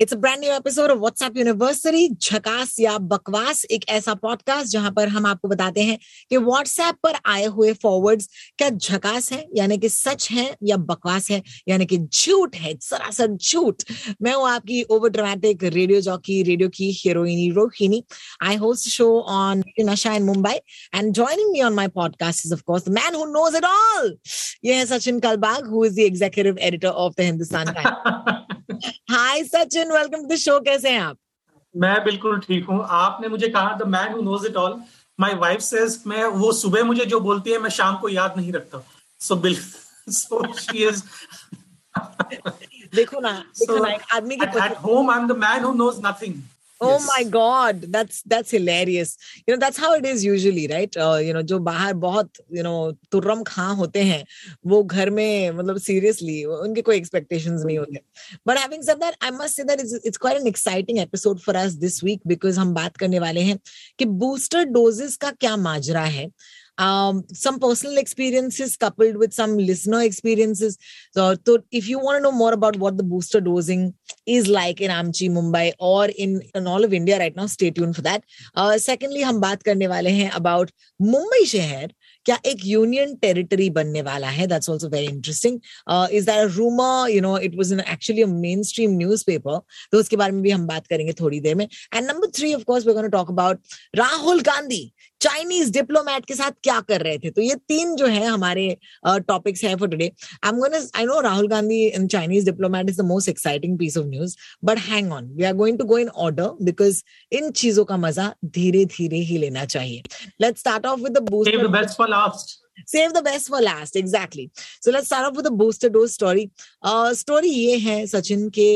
it's brand new episode of WhatsApp university झकास या बकवास एक ऐसा पॉडकास्ट जहाँ पर हम आपको बताते हैं कि व्हाट्सएप पर आए हुए फॉरवर्ड्स क्या झकास है, यानी कि सच है या बकवास है, यानी कि झूठ है, सरासर झूठ। मैं हूँ आपकी over dramatic radio jockey radio की हीरोइनी Rohini. I host show on Nasha in Mumbai and joining me on my podcast is of course man who knows it all ये है Sachin Kalbag who is the executive editor of the Hindustan Times hi Sachin welcome to the show कैसे हैं आप? मैं बिल्कुल ठीक हूँ। आपने मुझे कहा the man who knows it all my wife says मैं वो सुबह मुझे जो बोलती है मैं शाम को याद नहीं रखता. So bill so she is देखो ना देखो ना एक आदमी के home I am the man who knows nothing. Oh Yes. my God, that's that's hilarious. You know that's how it is usually, right? Uh, you know जो बाहर बहुत you know तुर्रम खां होते हैं वो घर में मतलब seriously उनके कोई expectations नहीं होते. But having said that, I must say that it's it's quite an exciting episode for us this week because हम बात करने वाले हैं कि booster doses का क्या माजरा है. Um, some personal experiences coupled with some listener experiences. So, so if you want to know more about what the booster dosing is like in Amchi, Mumbai, or in, in all of India right now, stay tuned for that. Uh, secondly, हम बात करने वाले हैं about Mumbai शहर क्या एक union territory बनने वाला है that's also very interesting is that rumour you know it was actually a mainstream newspaper तो उसके बारे में भी हम बात करेंगे थोड़ी देर में and number three of course we gonna talk about Rahul Gandhi Chinese diplomat के साथ क्या कर रहे थे? तो ये तीन जो है हमारे टॉपिक्स है for today I am gonna I know Rahul Gandhi in Chinese diplomat is the most exciting piece of news but hang on we are going to go in order because इन चीज़ों का मज़ा धीरे धीरे ही लेना चाहिए। Let start off with the save the best for last. Save the best for last exactly. So let's start off with the booster dose story. uh story ये है सचिन के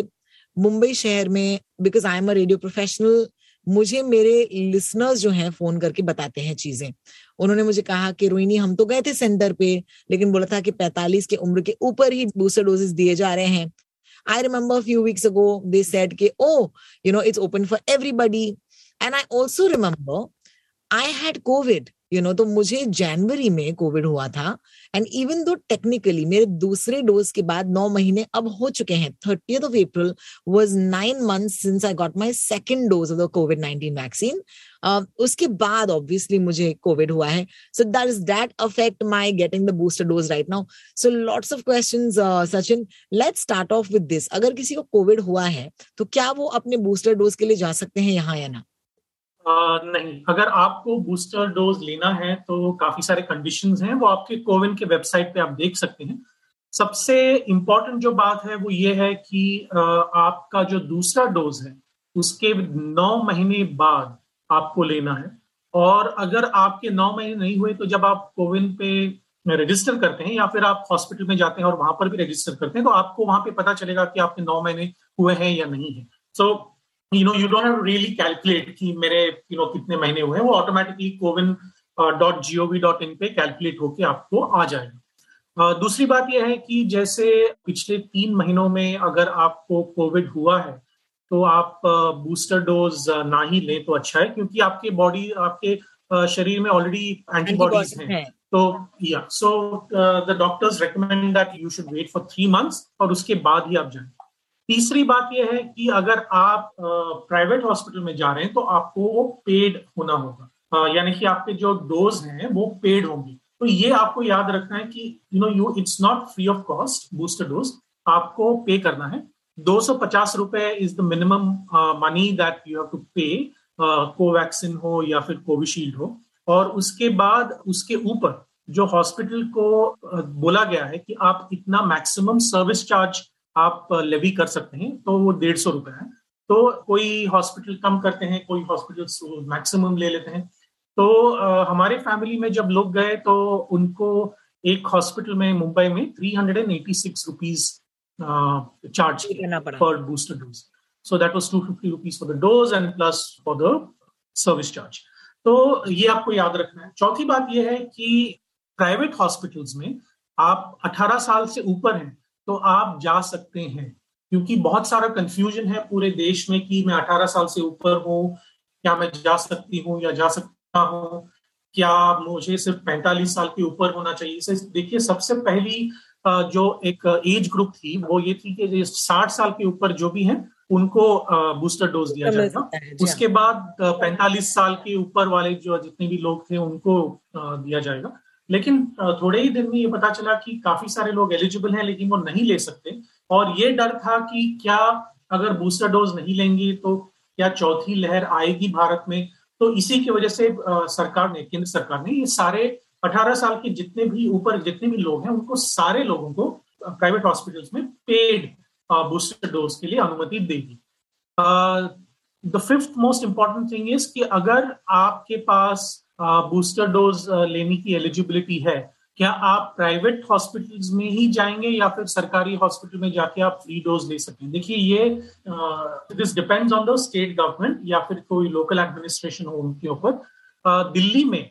मुंबई शहर में because I am a radio professional मुझे मेरे listeners जो हैं phone करके बताते हैं चीज़ें। उन्होंने मुझे कहा कि, रोहिणी, हम तो गए थे सेंटर पे, लेकिन बोला था कि 45 के उम्र के ऊपर ही बूस्टर डोजेस दिए जा रहे हैं। I remember few weeks ago they said के ओ you know it's open for everybody and I also remember I had covid you know तो मुझे जनवरी में कोविड हुआ था एंड इवन दो टेक्निकली मेरे दूसरे डोज के बाद नौ महीने अब हो चुके हैं thirty of April was nine month since I got my second dose of the covid nineteen vaccine उसके बाद ऑब्वियसली मुझे कोविड हुआ है। So that is that affect my getting the booster dose right now so lots of question Sachin let start off with this अगर किसी को Covid हुआ है तो क्या वो अपने बूस्टर डोज के लिए जा सकते हैं यहाँ या ना? नहीं। अगर आपको बूस्टर डोज लेना है तो काफ़ी सारे कंडीशंस हैं। वो आपके कोविन के वेबसाइट पे आप देख सकते हैं। सबसे इम्पोर्टेंट जो बात है वो ये है कि आपका जो दूसरा डोज है उसके नौ महीने बाद आपको लेना है। और अगर आपके नौ महीने नहीं हुए तो जब आप कोविन पे रजिस्टर करते हैं या फिर आप हॉस्पिटल में जाते हैं और वहाँ पर भी रजिस्टर करते हैं तो आपको वहाँ पे पता चलेगा कि आपके नौ महीने हुए हैं या नहीं है। So so, you know you don't have really calculate कि मेरे यू नो कितने महीने हुए हैं। वो automatically CoWIN dot G O V dot in पे कैलकुलेट होके आपको आ जाएगा। Uh, दूसरी बात यह है कि जैसे पिछले तीन महीनों में अगर आपको कोविड हुआ है तो आप बूस्टर uh, डोज uh, ना ही लें तो अच्छा है क्योंकि आपके बॉडी आपके uh, शरीर में ऑलरेडी एंटीबॉडीज हैं। तो या so the doctors recommend that you should wait for three months और उसके बाद ही आप जाएँ। तीसरी बात यह है कि अगर आप प्राइवेट हॉस्पिटल में जा रहे हैं तो आपको पेड होना होगा। यानी कि आपके जो डोज हैं, वो पेड होंगे। तो ये आपको याद रखना है कि you know you it's not free of cost booster dose आपको पे करना है। दो सौ पचास रुपए is the minimum money that you have to pay Covaxin हो या फिर कोविशील्ड हो। और उसके बाद, उसके ऊपर जो हॉस्पिटल को बोला गया है कि आप इतना मैक्सिमम सर्विस चार्ज आप लेवी कर सकते हैं तो वो डेढ़ सौ रुपए है। तो कोई हॉस्पिटल कम करते हैं कोई हॉस्पिटल मैक्सिमम ले लेते हैं। तो uh, हमारे फैमिली में जब लोग गए तो उनको एक हॉस्पिटल में मुंबई में three hundred and eighty six rupees charge पर booster dose so that was two fifty rupees for the dose and plus for the service charge तो ये आपको याद रखना है। चौथी बात यह है कि प्राइवेट हॉस्पिटल्स में आप 18 साल से ऊपर हैं तो आप जा सकते हैं। क्योंकि बहुत सारा कंफ्यूजन है पूरे देश में कि मैं 18 साल से ऊपर हूँ क्या मैं जा सकती हूँ या जा सकता हूँ? क्या मुझे सिर्फ़ 45 साल के ऊपर होना चाहिए? इसे देखिए सबसे पहली जो एक एज ग्रुप थी वो ये थी कि साठ साल के ऊपर जो भी हैं उनको बूस्टर डोज दिया जाएगा। उसके बाद पैंतालीस साल के ऊपर वाले जो जितने भी लोग थे उनको दिया जाएगा। लेकिन थोड़े ही दिन में ये पता चला कि काफ़ी सारे लोग एलिजिबल हैं, लेकिन वो नहीं ले सकते। और ये डर था कि क्या अगर बूस्टर डोज नहीं लेंगे तो क्या चौथी लहर आएगी भारत में? तो इसी की वजह से सरकार ने, केंद्र सरकार ने ये सारे 18 साल के जितने भी ऊपर जितने भी लोग हैं, उनको सारे लोगों को प्राइवेट हॉस्पिटल्स में पेड बूस्टर डोज के लिए अनुमति देगी the. Fifth most important thing is कि अगर आपके पास बूस्टर डोज लेने की एलिजिबिलिटी है क्या आप प्राइवेट हॉस्पिटल्स में ही जाएँगे या फिर सरकारी हॉस्पिटल में जाके आप फ्री डोज ले सकते हैं? देखिए ये this depends on the state government या फिर कोई लोकल एडमिनिस्ट्रेशन हो उनके ऊपर। दिल्ली में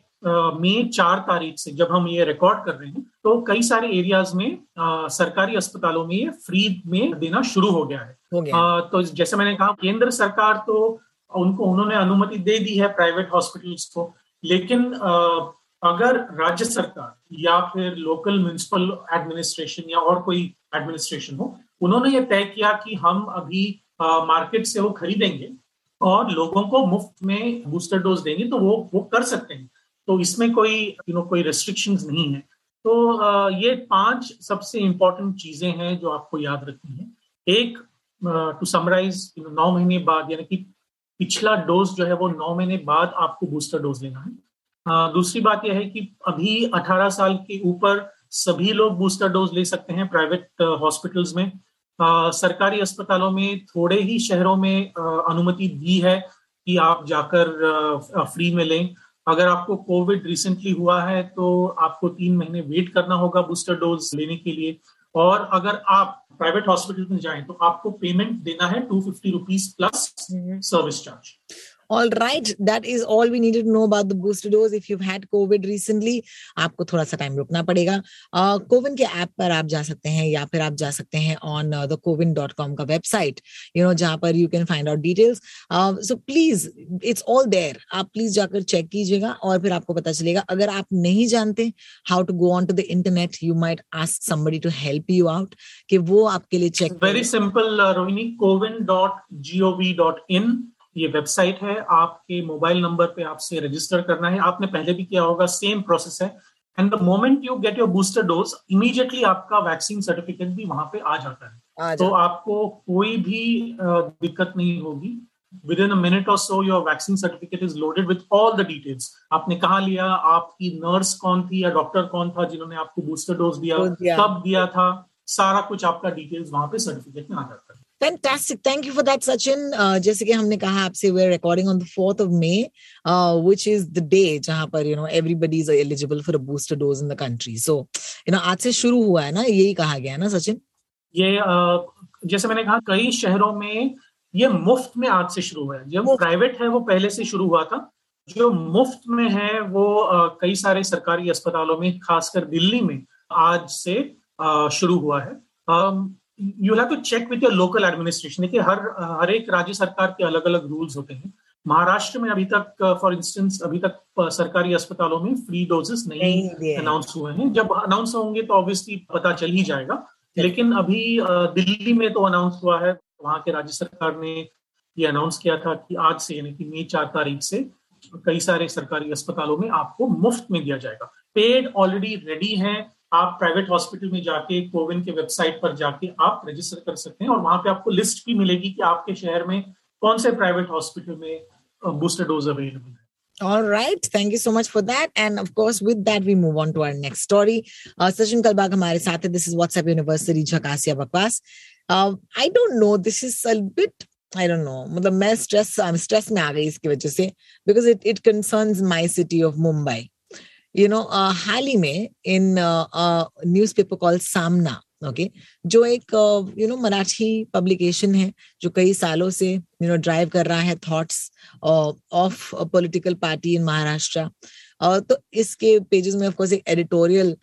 मई चार तारीख से जब हम ये रिकॉर्ड कर रहे हैं तो कई सारे एरियाज़ में आ, सरकारी अस्पतालों में ये फ्री में देना शुरू हो गया है। हो गया। आ, तो जैसे मैंने कहा केंद्र सरकार तो उनको उन्होंने अनुमति दे दी है प्राइवेट हॉस्पिटल्स को। लेकिन अगर राज्य सरकार या फिर लोकल म्यूनिसिपल एडमिनिस्ट्रेशन या और कोई एडमिनिस्ट्रेशन हो, उन्होंने ये तय किया कि हम अभी मार्केट से वो खरीदेंगे और लोगों को मुफ़्त में बूस्टर डोज देंगे तो वो वो कर सकते हैं। तो इसमें कोई यू नो कोई रेस्ट्रिक्शंस नहीं है। तो ये पाँच सबसे इंपॉर्टेंट चीज़ें हैं जो आपको याद रखनी है। एक टू समराइज नौ महीने बाद, यानी कि पिछला डोज जो है वो नौ महीने बाद आपको बूस्टर डोज लेना है। दूसरी बात यह है कि अभी 18 साल के ऊपर सभी लोग बूस्टर डोज ले सकते हैं प्राइवेट हॉस्पिटल्स में। आ, सरकारी अस्पतालों में थोड़े ही शहरों में अनुमति दी है कि आप जाकर फ्री में लें। अगर आपको कोविड रिसेंटली हुआ है तो आपको तीन महीने वेट करना होगा बूस्टर डोज लेने के लिए। और अगर आप प्राइवेट हॉस्पिटल में जाएँ तो आपको पेमेंट देना है two fifty rupees plus service charge All right, that is all we needed to know about the booster dose. If you've had COVID recently, आपको थोड़ा सा टाइम रुकना पड़ेगा। कोविन के ऐप पर आप जा सकते हैं या फिर आप जा सकते हैं on the CoWIN dot com का वेबसाइट यू नो जहाँ पर you can find out details so please it's all there आप प्लीज़ जाकर चेक कीजिएगा और फिर आपको पता चलेगा। अगर आप नहीं जानते how to go on to the internet you might ask somebody to help you out कि वो आपके लिए check very simple Rohini CoWIN dot G O V dot in ये वेबसाइट है आपके मोबाइल नंबर पे आपसे रजिस्टर करना है। आपने पहले भी किया होगा सेम प्रोसेस है। And the moment you get your booster dose immediately आपका वैक्सीन सर्टिफिकेट भी वहाँ पे आ जाता है। तो आपको कोई भी दिक्कत नहीं होगी। विद इन अ मिनट और so your vaccine certificate is loaded with all the details आपने कहा लिया? आपकी नर्स कौन थी या डॉक्टर कौन था जिन्होंने आपको बूस्टर डोज दिया? कब दिया था? सारा कुछ आपका डिटेल्स वहाँ पे सर्टिफिकेट में आ जाता है। Fantastic. Thank you for that, Sachin. Uh, जैसे कि हमने कहा आपसे we're recording on the 4th of May, uh, which is the day जहाँ पर you know everybody is eligible for a booster dose in the country. So you know आज से शुरू हुआ है ना यही कहा गया ना सचिन ये uh, जैसे मैंने कहा कई शहरों में ये मुफ़्त में आज से शुरू हुआ है जो प्राइवेट है वो पहले से शुरू हुआ था जो मुफ़्त में है वो uh, कई सारे सरकारी अस्पतालों में खासकर दिल्ली में आज से uh, शुरू हुआ है um, you have to check with your local administration देखिए हर हर एक राज्य सरकार के अलग अलग रूल्स होते हैं। महाराष्ट्र में अभी तक फॉर uh, इंस्टेंस अभी तक uh, सरकारी अस्पतालों में फ्री डोजेस नहीं अनाउंस हुए हैं। जब अनाउंस होंगे तो ऑब्वियसली पता चल ही जाएगा। लेकिन अभी uh, दिल्ली में तो अनाउंस हुआ है। वहाँ के राज्य सरकार ने ये अनाउंस किया था कि आज से यानी कि मई चार तारीख से कई सारे सरकारी अस्पतालों में आपको मुफ़्त में दिया जाएगा। पेड ऑलरेडी रेडी है। आप प्राइवेट हॉस्पिटल में जाके कोविन के वेबसाइट पर जाके आप रजिस्टर कर सकते हैं और वहाँ पे आपको लिस्ट भी मिलेगी कि आपके शहर में कौन से प्राइवेट हॉस्पिटल में बूस्टर डोज अवेलेबल है All right. Thank you so much for that. And of course, with that, we move on to our next story. Uh, Sachin Kalbag hamare saath hai. This is WhatsApp University Jhakasiya Bakwas. Uh, I don't know. This is a bit I don't know. मतलब मैं stress I'm stress में आ गई इसकी वजह से because it it concerns my city of Mumbai. Know, uh, हाल ही में in newspaper call Saamana okay जो एक यू नो मराठी पब्लिकेशन है जो कई सालों से यू नो ड्राइव कर रहा है thoughts of political party in Maharashtra तो इसके पेजेस में ऑफकोर्स एक editorial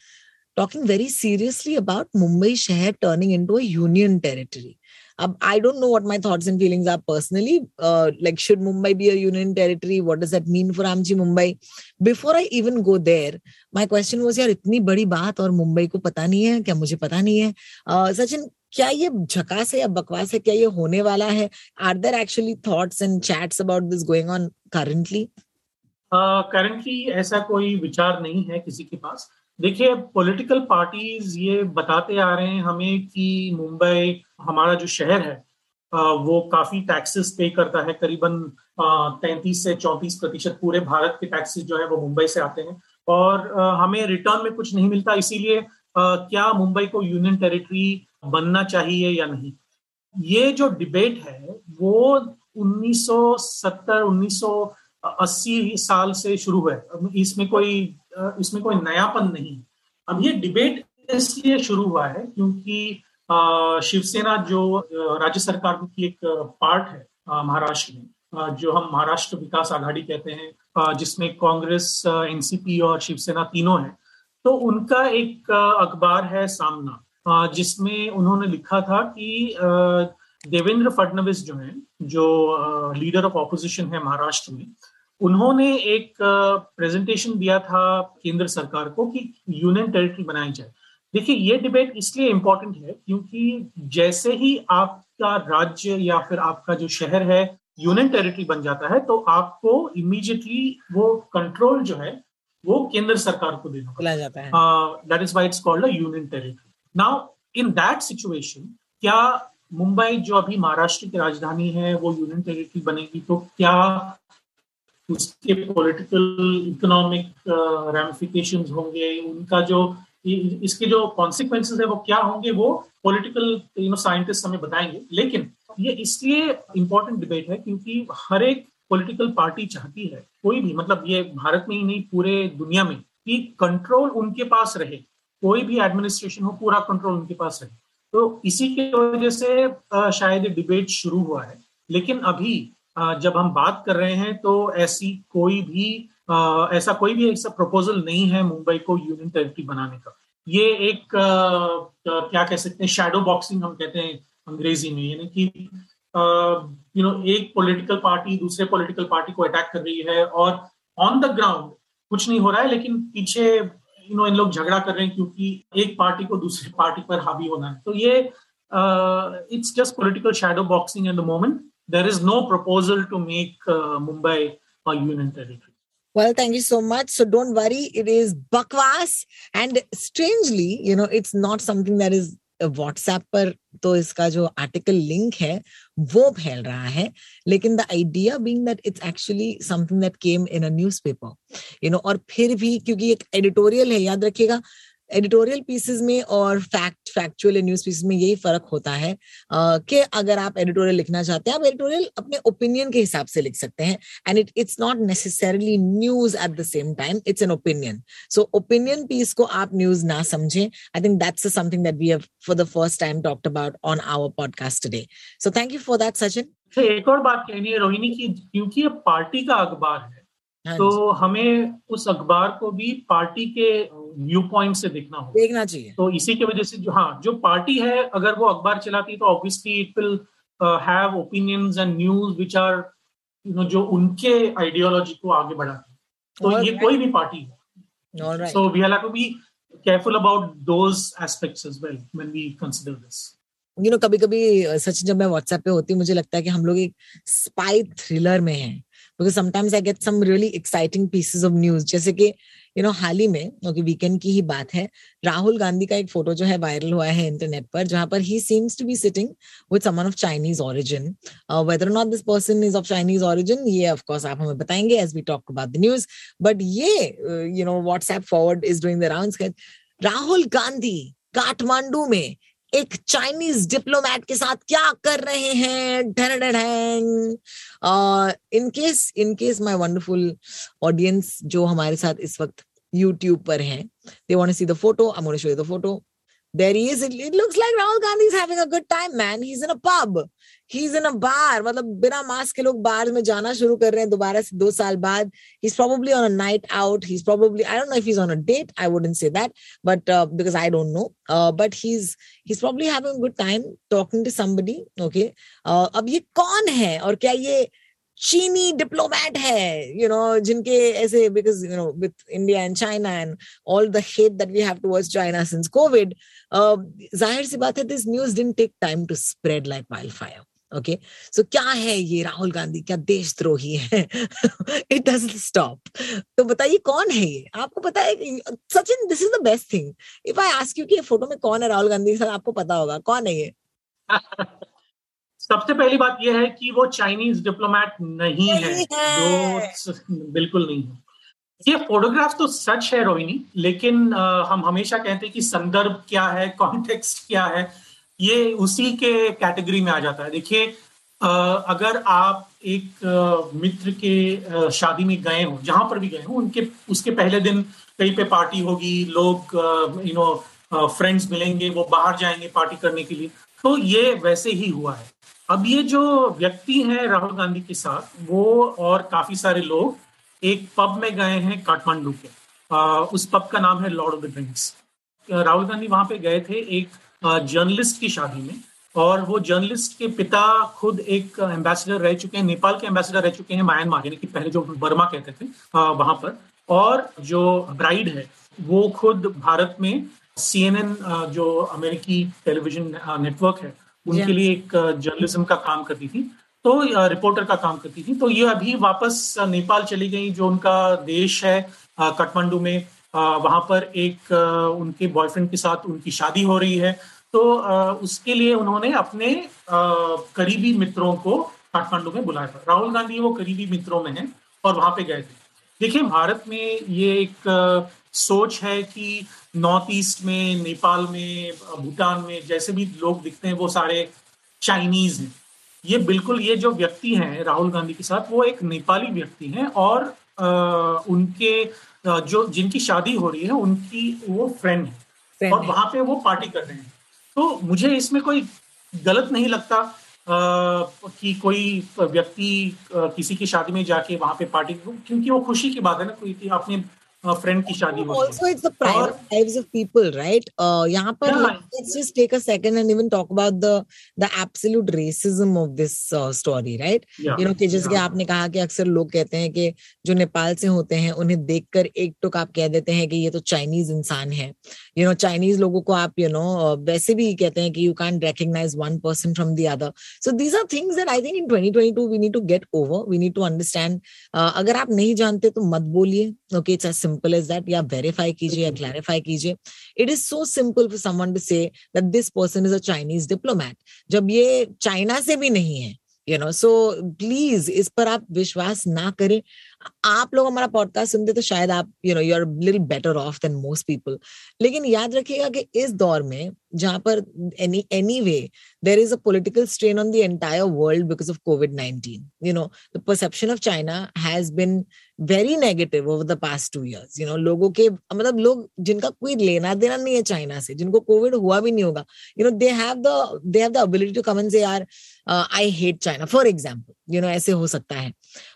talking very seriously about Mumbai शहर turning into a union territory Um, I don't know what my thoughts and feelings are personally. Uh, like, should Mumbai be a union territory? What does that mean for Amchi Mumbai? Before I even go there, my question was, यार इतनी बड़ी बात और मुंबई को पता नहीं है क्या मुझे पता नहीं है uh, सचिन क्या ये झकास है या बकवास है क्या ये होने वाला है are there actually thoughts and chats about this going on currently currently ऐसा कोई विचार नहीं है किसी के पास देखिए पॉलिटिकल पार्टीज़ ये बताते आ रहे हैं हमें कि मुंबई हमारा जो शहर है वो काफ़ी टैक्सेस पे करता है। करीबन तैतीस से चौंतीस प्रतिशत पूरे भारत के टैक्सेस जो है वो मुंबई से आते हैं। और हमें रिटर्न में कुछ नहीं मिलता, इसीलिए क्या मुंबई को यूनियन टेरिटरी बनना चाहिए या नहीं? ये जो डिबेट है, वो 1970 1980 साल से शुरू है। इसमें कोई इसमें कोई नयापन नहीं। अब ये डिबेट इसलिए शुरू हुआ है क्योंकि शिवसेना जो राज्य सरकार की एक पार्ट है महाराष्ट्र में जो हम महाराष्ट्र विकास आघाड़ी कहते हैं जिसमें कांग्रेस एनसीपी और शिवसेना तीनों हैं। तो उनका एक अखबार है सामना जिसमें उन्होंने लिखा था कि देवेंद्र फडणवीस जो है जो लीडर ऑफ़ ऑपोजिशन है महाराष्ट्र में उन्होंने एक प्रेजेंटेशन दिया था केंद्र सरकार को कि यूनियन टेरिटरी बनाई जाए। देखिए ये डिबेट इसलिए इंपॉर्टेंट है क्योंकि जैसे ही आपका राज्य या फिर आपका जो शहर है यूनियन टेरिटरी बन जाता है तो आपको इमीडिएटली वो कंट्रोल जो है वो केंद्र सरकार को देना जाता है। That is why it's called union territory now in that situation क्या मुंबई जो अभी महाराष्ट्र की राजधानी है, वो यूनियन टेरिटरी बनेगी तो क्या उसके पॉलिटिकल इकोनॉमिक रेमिफिकेशन होंगे? उनका जो इसके जो कॉन्सिक्वेंसेज है, वो क्या होंगे? वो पॉलिटिकल यू नो साइंटिस्ट हमें बताएँगे। लेकिन ये इसलिए इंपॉर्टेंट डिबेट है क्योंकि हर एक पॉलिटिकल पार्टी चाहती है, कोई भी मतलब ये भारत में ही नहीं, पूरे दुनिया में, कि कंट्रोल उनके पास रहे। कोई भी एडमिनिस्ट्रेशन हो, पूरा कंट्रोल उनके पास रहे। तो इसी की वजह से शायद डिबेट शुरू हुआ है। लेकिन अभी जब हम बात कर रहे हैं तो ऐसी कोई भी ऐसा कोई भी ऐसा प्रपोजल नहीं है मुंबई को यूनियन टेरिटरी बनाने का। ये एक क्या कह सकते हैं शेडो बॉक्सिंग हम कहते हैं अंग्रेज़ी में। यानी कि यू नो एक पॉलिटिकल पार्टी दूसरे पॉलिटिकल पार्टी को अटैक कर रही है और ऑन द ग्राउंड कुछ नहीं हो रहा है, लेकिन पीछे तीनों इन लोग झगड़ा कर रहे हैं क्योंकि एक पार्टी को दूसरी पार्टी पर हावी होना है तो ये it's just political shadow boxing at the moment there is no proposal to make Mumbai a union territory Well, thank you so much. So don't worry, it is bakwas. And strangely, you know, it's not something that is WhatsApp पर तो इसका जो article link है, वो फैल रहा है। लेकिन the idea being that it's actually something that came in a newspaper you know और फिर भी क्योंकि एक एडिटोरियल है, याद रखिएगा एडिटोरियल पीसेस में और फैक्ट फैक्चुअल न्यूज़ पीसेस में यही फ़र्क होता है कि अगर आप एडिटोरियल लिखना चाहते हैं, आप एडिटोरियल अपने ओपिनियन के हिसाब से लिख सकते हैं and it it's not necessarily news at the same time it's an opinion so opinion piece को आप न्यूज़ ना समझें I think that's something that we have for the first time talked about on our podcast today so thank you for that Sachin एक और बात कहनी है, रोहिणी, की क्योंकि ये पार्टी का अखबार हाँ तो हमें उस अखबार को भी पार्टी के व्यू पॉइंट से देखना होगा। देखना चाहिए। तो इसी की वजह से जो हाँ जो पार्टी है अगर वो अखबार चलाती है तो obviously it will have opinions and news which are you know जो उनके आइडियोलॉजी को आगे बढ़ाती है। तो ये right. कोई भी पार्टी है। So we have to be careful about those aspects as well when we consider this you know कभी कभी सच जब मैं व्हाट्सएप पे होती हूँ मुझे लगता है कि हम लोग एक स्पाई थ्रिलर में हैं। Because sometimes I get some really exciting pieces of news जैसे कि यू नो हाल ही में, क्योंकि वीकेंड की ही बात है, राहुल गांधी का एक फ़ोटो जो है वायरल हुआ है इंटरनेट पर, जहाँ पर he seems to be sitting with someone of Chinese origin whether not this person is of Chinese origin ये ऑफ़ कोर्स आप हमें बताएँगे as we talk about the news but ये you know WhatsApp forward is doing the rounds Rahul Gandhi Kathmandu में एक Chinese diplomat के साथ क्या कर रहे हैं? In in case in case my wonderful audience जो हमारे साथ इस वक्त यूट्यूब पर हैं they want to see the photo I want to show you the photo there is it looks like Rahul Gandhi is having a good time man he is in a a he is in a bar मतलब बिना mask के लोग बार में जाना शुरू कर रहे हैं दोबारा से दो साल बाद। Is probably on a night out he is probably I don't know if he is on a date I wouldn't say that but because I don't know but he is he is probably having good time talking to somebody okay अब ये कौन है? और क्या ये चीनी diplomat है? You know जिनके ऐसे because you know with India and China and all the hate that we have towards China since covid ज़ाहिर सी बात है this news didn't take time to spread like wild okay so क्या है ये राहुल गांधी? क्या देशद्रोही है? इट डजंट स्टॉप तो बताइए कौन है ये? आपको पता है Sachin this is the best thing if I ask you कि ये फ़ोटो में कौन है राहुल गांधी सर आपको पता होगा कौन है ये? सबसे पहली बात यह है कि वो चाइनीज़ डिप्लोमेट नहीं है जो बिल्कुल नहीं है। ये फोटोग्राफ तो सच है रोहिणी लेकिन आ, हम हमेशा कहते हैं कि संदर्भ क्या है कॉन्टेक्स्ट क्या है ये उसी के कैटेगरी में आ जाता है। देखिए अगर आप एक मित्र के शादी में गए हो जहाँ पर भी गए हो उनके उसके पहले दिन कहीं पे पार्टी होगी लोग यू नो फ्रेंड्स मिलेंगे वो बाहर जाएँगे पार्टी करने के लिए तो ये वैसे ही हुआ है। अब ये जो व्यक्ति हैं राहुल गांधी के साथ वो और काफ़ी सारे लोग एक पब में गए हैं काठमांडू के। आ, उस पब का नाम है Lord of the Drinks Rahul Gandhi वहाँ पे गए थे एक जर्नलिस्ट की शादी में और वो जर्नलिस्ट के पिता खुद एक एम्बेसडर रह चुके हैं नेपाल के एम्बेसडर रह चुके हैं म्यांमार यानी कि पहले जो बर्मा कहते थे वहाँ पर। और जो ब्राइड है वो खुद भारत में सीएनएन जो अमेरिकी टेलीविज़न नेटवर्क है उनके लिए एक जर्नलिज्म का काम करती थी। तो रिपोर्टर का काम करती थी। तो ये अभी वापस नेपाल चली गई जो उनका देश है काठमांडू में। वहाँ पर एक उनके बॉयफ्रेंड के साथ उनकी शादी हो रही है। तो उसके लिए उन्होंने अपने करीबी मित्रों को काठमांडू में बुलाया था। राहुल गांधी वो करीबी मित्रों में हैं और वहाँ पे गए थे। देखिए, भारत में ये एक सोच है कि नॉर्थ ईस्ट में, नेपाल में भूटान में जैसे भी लोग दिखते हैं वो सारे चाइनीज़ हैं। ये बिल्कुल ये जो व्यक्ति हैं राहुल गांधी के साथ वो एक नेपाली व्यक्ति हैं और उनके जो जिनकी शादी हो रही है उनकी वो फ्रेंड है। और वहाँ पे वो पार्टी कर रहे हैं। तो मुझे इसमें कोई गलत नहीं लगता कि कोई व्यक्ति किसी की शादी में जाके वहाँ पे पार्टी क्योंकि वो खुशी की बात है ना कोई अपने फ्रेंड की शादी हो also it's the private और, lives of people uh, यहाँ पर yeah. let's just take a second and even talk about the the absolute racism of this uh, story right? Yeah. you know कि जैसे. आपने कहा कि अक्सर लोग कहते हैं कि जो नेपाल से होते हैं उन्हें देखकर एक टुक आप कह देते हैं कि ये तो चाइनीज़ इंसान है। यू नो चाइनीज़ लोगों को आप यू you नो know, वैसे भी कहते हैं कि you can recognise one person from the other so these are things that I think in 2022 we need to get over we need to understand अगर आप नहीं जानते तो मत बोलिए okay it's simple as that या वेरीफाई कीजिए या क्लैरिफाई कीजिए it is so simple for someone to say that this person is a Chinese diplomat जब ये चाइना से भी नहीं है यू नो सो प्लीज़ इस पर आप विश्वास ना करें। आप लोग हमारा पॉडकास्ट सुनते तो शायद आप you know you are little better off than most people लेकिन याद रखिएगा कि इस दौर में, जहाँ पर any anyway there is a political strain on the entire world because of COVID nineteen you know the perception of China has been very negative over the past two years you know लोगों के मतलब लोग जिनका कोई लेना देना नहीं है चाइना से, जिनको कोविड हुआ भी नहीं होगा। You know they have the they have the ability to come and say यार I hate China for example you know ऐसे हो सकता है।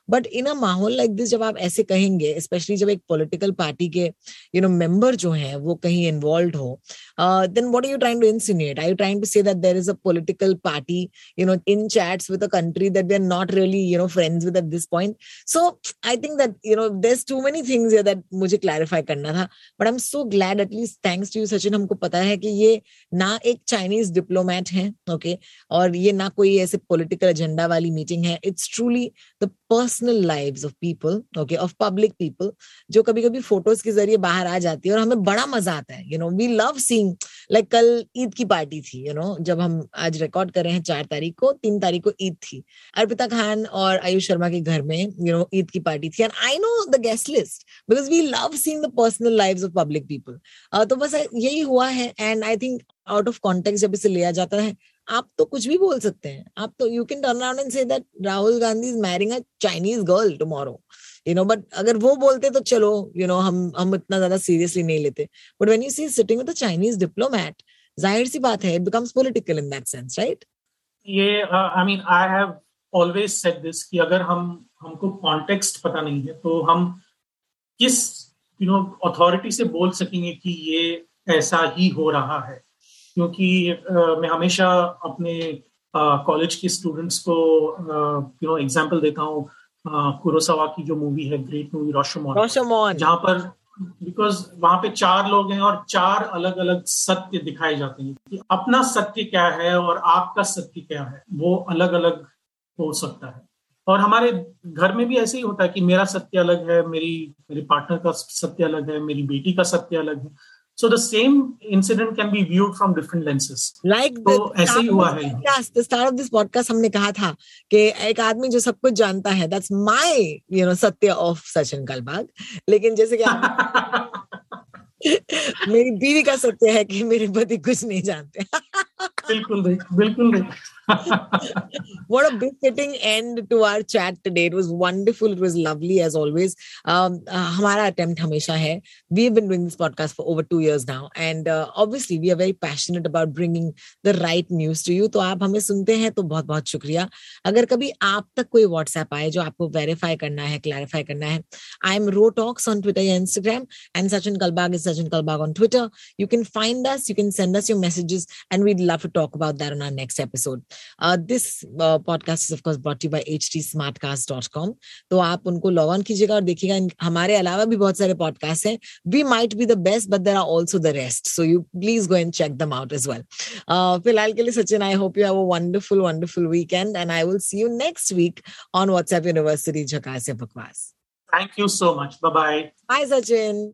बट इन अ माहौल लाइक दिस जब आप ऐसे कहेंगे स्पेशली जब एक पॉलिटिकल पार्टी के यू नो मेंबर जो हैं, वो कहीं इन्वॉल्व हो then what are you trying to insinuate are you trying to say that there is a political party no in chats with a country that they are not really you know friends with at this point so I think that you know there too many things here that मुझे clarify करना था but I am so glad at least thanks to you Sachin हमको पता है कि ये ना एक चाइनीज़ डिप्लोमैट है ओके okay? और ये ना कोई ऐसे पॉलिटिकल एजेंडा वाली मीटिंग है. It's truly the personal lives of people okay of public people जो कभी कभी फ़ोटोज़ के ज़रिए बाहर आ जाती है और हमें बड़ा मज़ा आता है you know we love seeing like कल ईद की पार्टी थी यू you नो know, जब हम आज रिकॉर्ड कर रहे हैं चार तारीख को तीन तारीख को ईद थी। अर्पिता खान और आयुष शर्मा के घर में यू नो ईद की पार्टी थी। And I know the guest list because we love seeing the personal lives of public people तो बस यही हुआ है and I think out of contact जब इसे लिया जाता है आप तो कुछ भी बोल सकते हैं। आप तो you can turn around and say that Rahul Gandhi is marrying a Chinese girl tomorrow you know but अगर वो बोलते तो चलो यू you नो know, हम हम इतना ज़्यादा सीरियसली नहीं लेते। But when you see sitting with a Chinese diplomat ज़ाहिर सी बात है it becomes political in that sense right ये I mean I have always said this कि अगर हम हमको कॉन्टेक्स्ट पता नहीं है तो हम किस यू नो अथॉरिटी से बोल सकेंगे कि ये ऐसा ही हो रहा है। क्योंकि मैं हमेशा अपने कॉलेज के स्टूडेंट्स को यू नो एग्जांपल देता हूँ। कुरोसावा की जो मूवी है ग्रेट मूवी रोशमोन रोशमोन जहाँ पर बिकॉज़ वहाँ पे चार लोग हैं और चार अलग अलग सत्य दिखाए जाते हैं कि अपना सत्य क्या है और आपका सत्य क्या है वो अलग अलग हो सकता है। और हमारे घर में भी ऐसे ही होता है कि मेरा सत्य अलग है मेरी मेरे पार्टनर का सत्य अलग है मेरी बेटी का सत्य अलग है। So the same incident can be viewed from different lenses. Like तो ऐसे ही हुआ है the start of this podcast हमने कहा था कि एक आदमी जो सब कुछ जानता है that's my you know सत्य of सचिन कलबाग लेकिन जैसे कि मेरी बीवी का सत्य है कि मेरे पति कुछ नहीं जानते बिल्कुल नहीं बिल्कुल नहीं what a befitting end to our chat today it was wonderful it was lovely as always um uh, hamara attempt hamesha hai we've been doing this podcast for over 2 years now and uh, obviously we are very passionate about bringing the right news to you तो आप हमें सुनते हैं तो बहुत बहुत शुक्रिया अगर कभी आप तक कोई व्हाट्सएप आए जो आपको वेरीफाई करना है क्लैरिफाई करना है I am ro talks on Twitter या Instagram and Sachin Kalbag is Sachin Kalbag on Twitter. You can find us, you can send us your messages, and we'd love to talk about that on our next episode. Uh, this uh, podcast is of course brought to you by htsmartcast.com. तो आप उनको log on कीजिएगा और देखिएगा हमारे अलावा भी बहुत सारे पॉडकास्ट हैं we might be the best but there are also the rest so you please go and check them out as well फ़िलहाल के लिए Sachin I hope you have a wonderful wonderful weekend and I will see you next week on WhatsApp university झकास बकवास Thank you so much. Bye bye. Bye, Sachin.